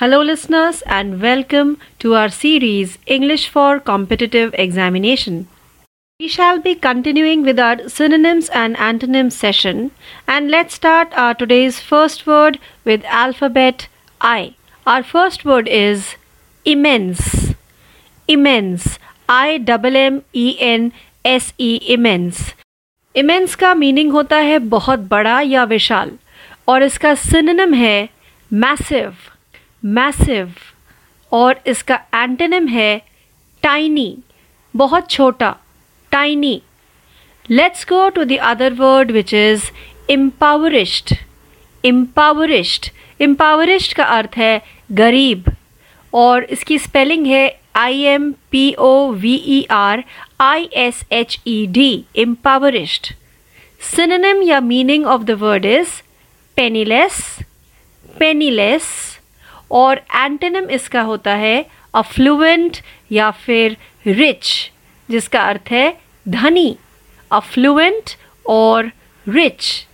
Hello, listeners, and welcome to our series English for Competitive Examination. We shall be continuing with our synonyms and antonyms session, and let's start our today's first word with alphabet I. Our first word is immense. Immense. I double M E N S E immense. Immense का meaning होता है बहुत बड़ा या विशाल और इसका synonym है massive massive और इसका एंटोनिम है टाइनी बहुत छोटा tiny let's go to the other word which is impoverished impoverished impoverished का अर्थ है गरीब. और इसकी स्पेलिंग है I M P O V E R I S H E D impoverished synonym या meaning of the word is penniless penniless और antonym इसका होता है अफ्लुएंट या फिर रिच जिसका अर्थ है धनी अफ्लुएंट और rich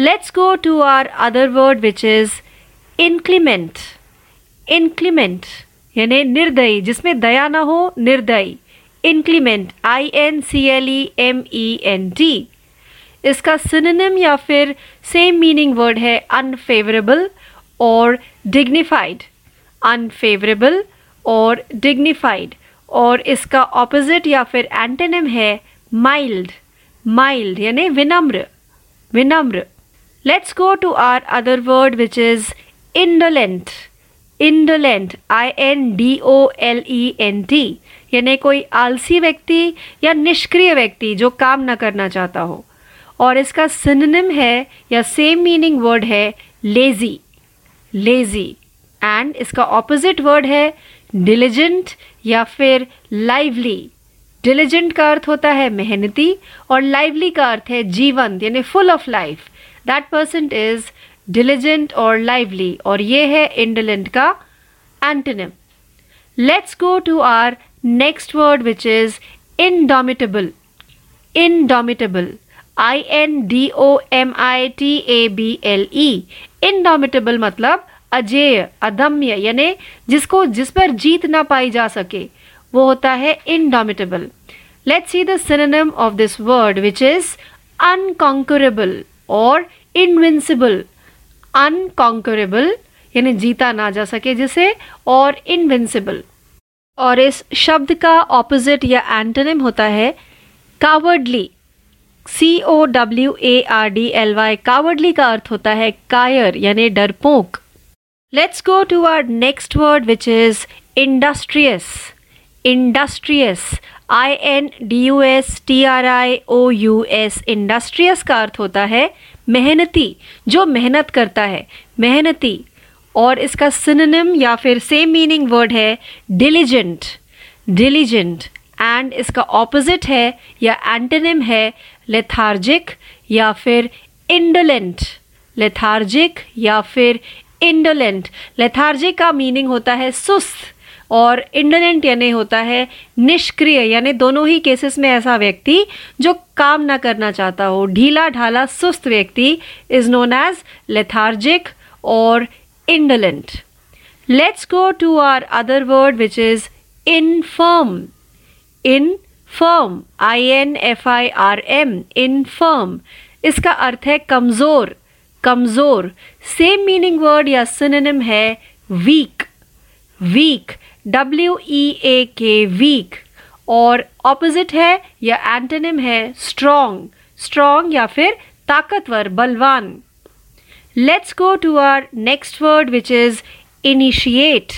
let's go to our other word which is inclement inclement यानी निर्दयी, जिसमें दया ना हो, निर्दयी. Inclement I N C L E M E N T इसका सिनोनिम या फिर सेम मीनिंग वर्ड है अनफेवरेबल और डिग्निफाइड अनफेवरेबल और डिग्निफाइड और इसका ऑपोजिट या फिर एंटेनिम है माइल्ड माइल्ड यानी विनम्र विनम्र। Let's go to our other word which is indolent indolent I N D O L E N T यानी कोई आलसी व्यक्ति या निष्क्रिय व्यक्ति जो काम न करना चाहता हो। और इसका सिनोनिम है या सेम मीनिंग वर्ड है लेजी लेजी एंड इसका ऑपोजिट वर्ड है डिलीजेंट या फिर लाइवली डिलीजेंट का अर्थ होता है मेहनती और लाइवली का अर्थ है जीवंत, यानी full of life that person is diligent और लाइवली और ये है इंडोलेंट का antonym let's go to our next word which is indomitable indomitable I N D O M I T A B L E indomitable मतलब अजेय, अदम्य, यानी जिसको जिस पर जीत ना पाई जा सके, वो होता है indomitable let's see the of this word which is unconquerable और इनविंसिबल अनकॉन्करेबल यानी जीता ना जा सके जिसे, और इनविंसिबल और इस शब्द का ऑपोजिट या एंटोनिम होता है cowardly C O W A R D L Y cowardly का अर्थ होता है कायर, यानी डरपोक। Let's go to our next word which is industrious industrious I N D U S T R I O U S industrious का अर्थ होता है मेहनती, जो मेहनत करता है। मेहनती, और इसका सिनोनिम या फिर सेम मीनिंग वर्ड है डिलीजेंट डिलीजेंट एंड इसका ऑपोजिट है या एंटोनिम है लेथार्जिक या फिर इंडोलेंट लेथार्जिक या फिर इंडोलेंट लेथार्जिक का मीनिंग होता है सुस्त और इंडोलेंट यानी होता है निष्क्रिय, यानी दोनों ही केसेस में ऐसा व्यक्ति जो काम ना करना चाहता हो। ढीला ढाला सुस्त व्यक्ति इज़ नोन एज लेथार्जिक और indolent. Let's go to our other word, which is infirm. I N F I R M infirm इसका अर्थ है कमज़ोर कमज़ोर सेम मीनिंग वर्ड या सिनोनिम है weak weak W E A K weak और opposite है या एंटोनिम है स्ट्रॉन्ग स्ट्रॉन्ग या फिर ताकतवर बलवान let's go to our next word, which is initiate.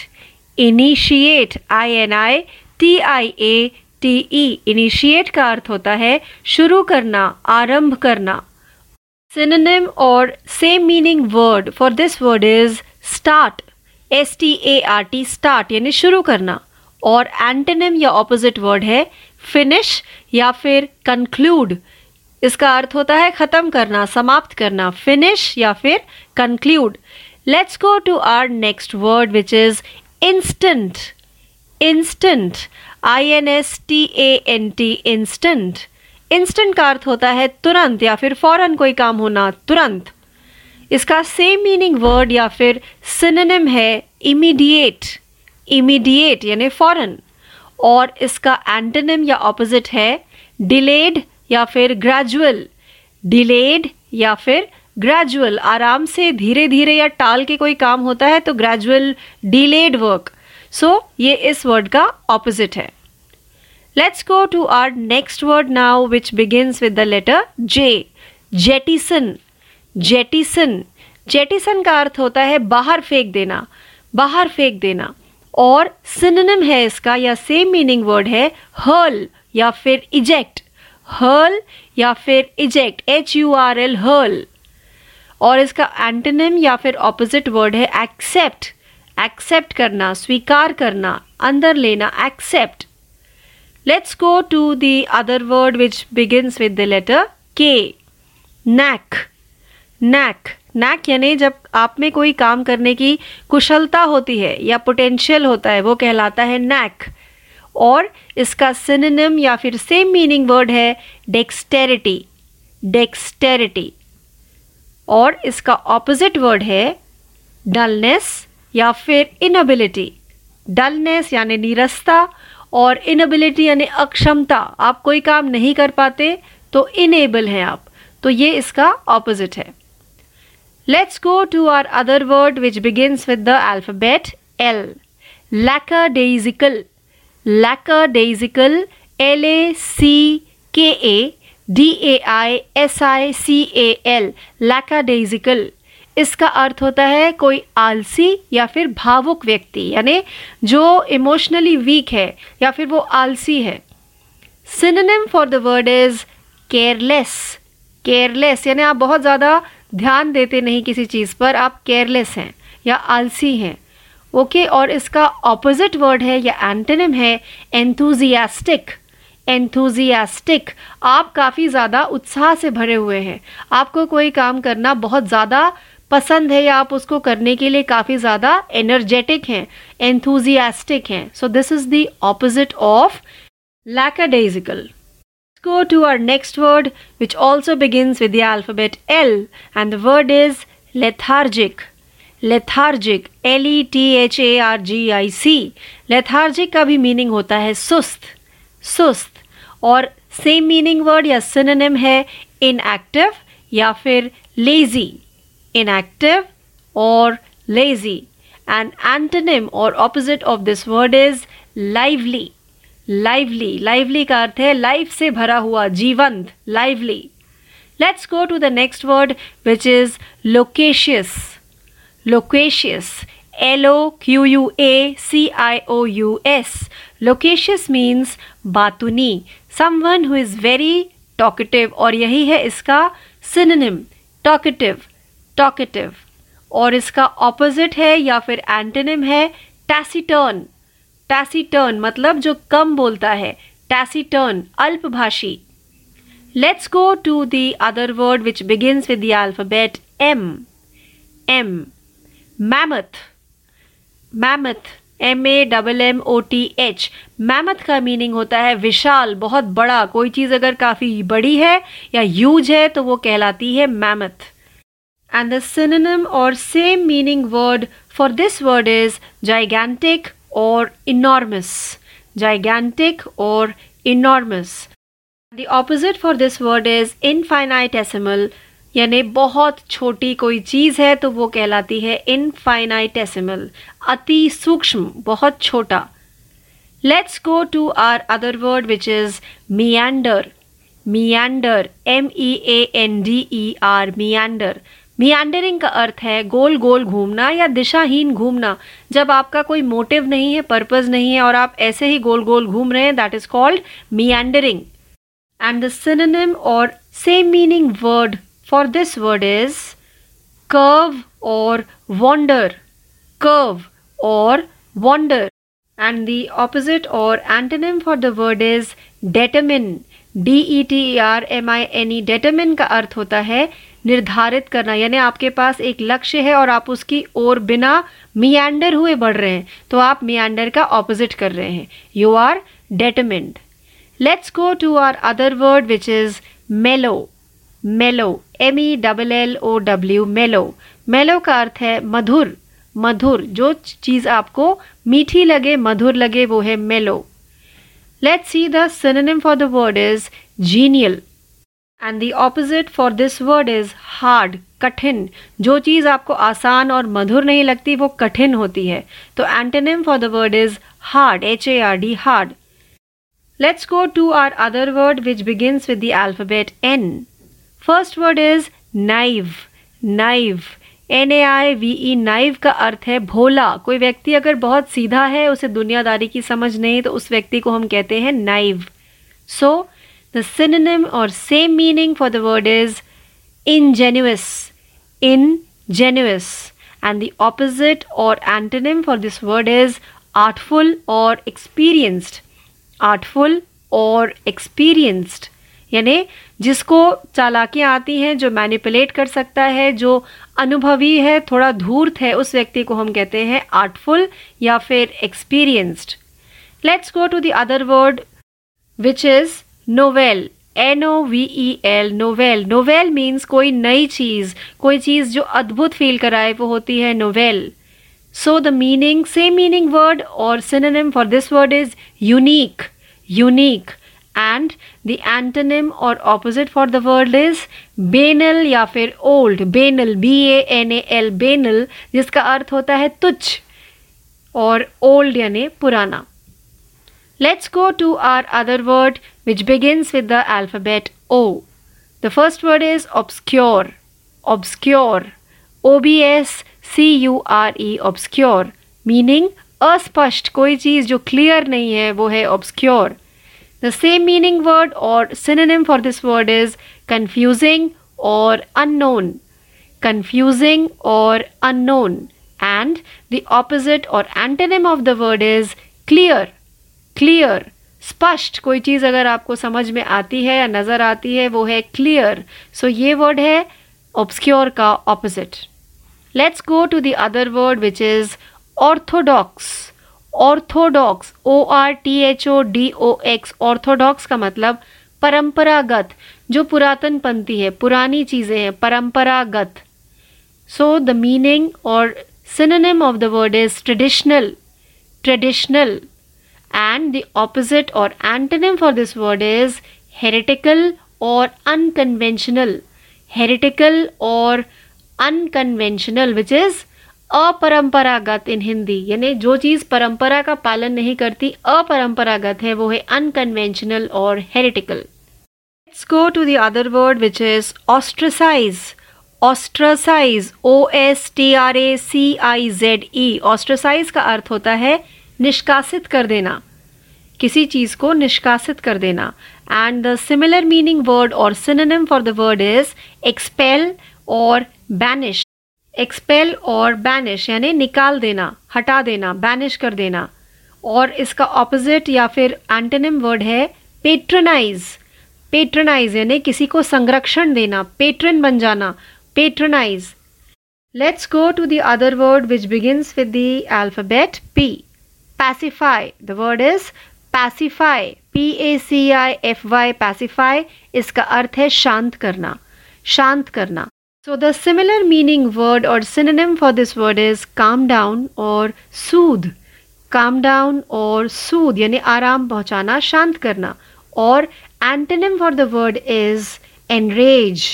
Initiate. I N I T I A T E. Initiate का अर्थ होता है शुरू करना, आरंभ करना। Synonym or same meaning word for this word is start, S T A R T, start, यानी शुरू करना। और एंटोनिम या ऑपोजिट वर्ड है फिनिश या फिर कंक्लूड इसका अर्थ होता है खत्म करना, समाप्त करना फिनिश या फिर conclude let's go to our next word which is instant instant I N S T A N T instant instant का अर्थ होता है तुरंत या फिर फ़ौरन कोई काम होना तुरंत। इसका सेम मीनिंग वर्ड या फिर सिनेम है इमीडिएट इमीडिएट यानी फॉरन। और इसका एंटोनिम या ऑपोजिट है डिलेड या फिर ग्रेजुअल डिलेड या फिर ग्रेजुअल आराम से धीरे धीरे या टाल के कोई काम होता है तो ग्रेजुअल डिलेड वर्क सो ये इस वर्ड का ऑपोजिट है। Let's go to our next word now which begins with the letter J jettison jettison jettison का अर्थ होता है बाहर फेंक देना, बाहर फेंक देना। और सिनोनिम है इसका, या सेम मीनिंग वर्ड है हर्ल या फिर इजेक्ट हर्ल या फिर eject H U R L hurl और इसका एंटोनिम या फिर ऑपोजिट वर्ड है एक्सेप्ट एक्सेप्ट करना, स्वीकार करना, अंदर लेना accept let's go to the other word which begins with the letter K knack knack knack यानी जब आप में कोई काम करने की कुशलता होती है या पोटेंशियल होता है, वो कहलाता है नैक और इसका सिनोनिम या फिर सेम मीनिंग वर्ड है डेक्सटेरिटी डेक्सटेरिटी और इसका ऑपोजिट वर्ड है डलनेस या फिर इनएबिलिटी डलनेस यानी निरस्ता और इनएबिलिटी यानी अक्षमता, आप कोई काम नहीं कर पाते तो इनेबल हैं आप। तो ये इसका ऑपोजिट है। Let's go to our other word which begins with the alphabet L lackadaisical lackadaisical L A C K A D A I S I C A L lackadaisical इसका अर्थ होता है कोई आलसी या फिर भावुक व्यक्ति यानी जो इमोशनली वीक है या फिर वो आलसी है। Synonym for the word is careless careless यानी आप बहुत ज़्यादा ध्यान देते नहीं किसी चीज़ पर आप केयरलेस हैं या आलसी हैं। ओके okay, और इसका ऑपोजिट वर्ड है या एंटोनिम है एंथुजियास्टिक एंथुजियास्टिक आप काफ़ी ज़्यादा उत्साह से भरे हुए हैं। आपको कोई काम करना बहुत ज़्यादा पसंद है या आप उसको करने के लिए काफ़ी ज़्यादा एनर्जेटिक हैं एंथुजियास्टिक हैं। So this is the opposite of lackadaisical go to our next word, which also begins with the alphabet L, and the word is lethargic. Lethargic, L E T H A R G I C. Lethargic का भी meaning होता है सुस्त सुस्त। और same meaning word या synonym है inactive या फिर लेजी इनएक्टिव और लेजी एंड एंटोनिम और opposite of this word is lively lively lively का अर्थ है लाइफ से भरा हुआ, जीवंत lively let's go to the next word which is loquacious loquacious L O Q U A C I O U S loquacious means बातुनी someone who is very talkative और यही है इसका सिनोनिम टॉकेटिव टॉकेटिव और इसका opposite है या फिर antonym है टैसीटर्न टैसीटर्न मतलब जो कम बोलता है taciturn अल्पभाषी. Let's go to the other word which begins with the alphabet M M mammoth mammoth M A double M O T H mammoth का मीनिंग होता है विशाल, बहुत बड़ा. कोई चीज़ अगर काफ़ी बड़ी है या यूज़ है तो वो कहलाती है मैमथ एंड द सिनोनिम और same meaning word for this word is gigantic और इनॉर्मस जाइगैंटिक और enormous the opposite for this word is infinitesimal यानी बहुत छोटी कोई चीज़ है तो वो कहलाती है इनफाइनाइटेसिमल अति सूक्ष्म, बहुत छोटा. Let's go to our other word which is meander meander M E A N D E R meander meandering का अर्थ है गोल गोल घूमना या दिशाहीन घूमना। जब आपका कोई मोटिव नहीं है पर्पज नहीं है और आप ऐसे ही गोल गोल घूम रहे हैं that is called meandering and the synonym और same meaning word for this word is curve और वॉन्डर कर्व और wander And the opposite or antonym for the word is determine. D E T R M I N E determine का अर्थ होता है निर्धारित करना, यानी आपके पास एक लक्ष्य है और आप उसकी ओर बिना मियांडर हुए बढ़ रहे हैं तो आप मियांडर का ऑपोजिट कर रहे हैं। You are determined let's go to our other word which is mellow mellow M E double L O W mellow mellow का अर्थ है मधुर मधुर। जो चीज़ आपको मीठी लगे, मधुर लगे, वो है mellow let's see the synonym for the word is genial and the opposite for this word is hard कठिन जो चीज़ आपको आसान और मधुर नहीं लगती, वो कठिन होती है। तो antonym for the word is hard H A R D hard let's go to our other word which begins with the alphabet N first word is naive naive N A I V E naive का अर्थ है भोला। कोई व्यक्ति अगर बहुत सीधा है, उसे दुनियादारी की समझ नहीं तो उस व्यक्ति को हम कहते हैं naive so the synonym or same meaning for the word is ingenuous. Ingenuous. And the opposite or antonym for this word is artful or experienced. Artful or experienced. यानी जिसको चालाकियाँ आती हैं, जो मैनिपुलेट कर सकता है, जो अनुभवी है, थोड़ा धूर्त है, उस व्यक्ति को हम कहते हैं आर्टफुल या फिर experienced let's go to the other word which is novel N O V E L novel novel means कोई नई चीज़, कोई चीज़ जो अद्भुत फील कराए, वो होती है novel so the meaning same meaning word or synonym for this word is unique unique and the antonym or opposite for the word is banal या फिर old banal B A N A L banal जिसका अर्थ होता है तुच्छ और old यानी पुराना. Let's go to our other word which begins with the alphabet O. The first word is obscure. Obscure. O B S C U R E obscure. Meaning अस्पष्ट कोई चीज़ जो क्लियर नहीं है वो है obscure. The same meaning word or synonym for this word is confusing or unknown. Confusing or unknown. And the opposite or antonym of the word is clear. Clear स्पष्ट कोई चीज़ अगर आपको समझ में आती है या नज़र आती है वो है क्लियर सो so, ये वर्ड है ऑब्सक्योर का opposite let's go to the other word which is orthodox orthodox O R T H O D O X orthodox का मतलब परंपरागत जो पुरातन पंथी है पुरानी चीज़ें हैं परंपरागत. So the meaning or synonym of the word is traditional traditional and the opposite or antonym for this word is heretical or unconventional. Heretical or unconventional, which is अपरंपरागत इन हिंदी यानी जो चीज़ परंपरा का पालन नहीं करती, अपरंपरागत है, वो है अनकन्वेंशनल और heretical let's go to the other word which is ostracize ostracize O S T R A C I Z E ostracize का अर्थ होता है निष्कासित कर देना। किसी चीज़ को निष्कासित कर देना। And the similar meaning word और synonym for the word is expel और बैनिश एक्सपेल और बैनिश यानी निकाल देना, हटा देना बैनिश कर देना। और इसका ऑपोजिट या फिर एंटेनिम वर्ड है पेट्रनाइज पेट्रनाइज यानी किसी को संरक्षण देना पेट्रन बन जाना patronize let's go to the other word which begins with the alphabet P pacify. The word is pacify. P A C I F Y pacify इसका अर्थ है शांत करना शांत करना So the similar meaning word or synonym for this word is calm down or soothe. Calm down or soothe यानी आराम पहुंचाना शांत करना और antonym for the word is enrage.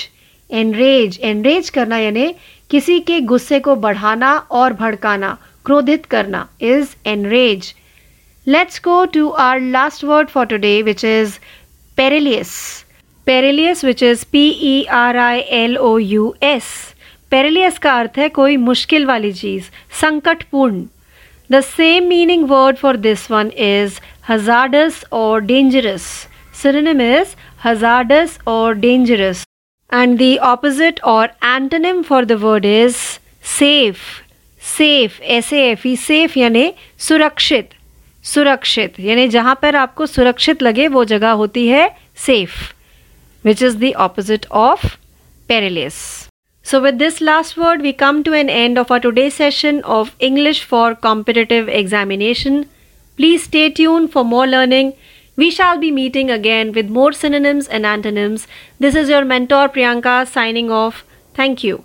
Enrage. Enrage करना यानी किसी के गुस्से को बढ़ाना और भड़काना क्रोधित करना is enrage let's go to our last word for today which is perilous perilous which is P E R I L O U S perilous का अर्थ है कोई मुश्किल वाली चीज़, संकटपूर्ण. The same meaning word for this one is hazardous or dangerous synonym is hazardous or dangerous. And the opposite or antonym for the word is safe. Safe S F E safe यानी सुरक्षित सुरक्षित, यानी जहाँ पर आपको सुरक्षित लगे, वो जगह होती है safe which is the opposite of perilous so with this last word we come to an end of our today session of English for competitive examination please stay tune for more learning we shall be meeting again with more synonyms and antonyms this is your mentor Priyanka signing off thank you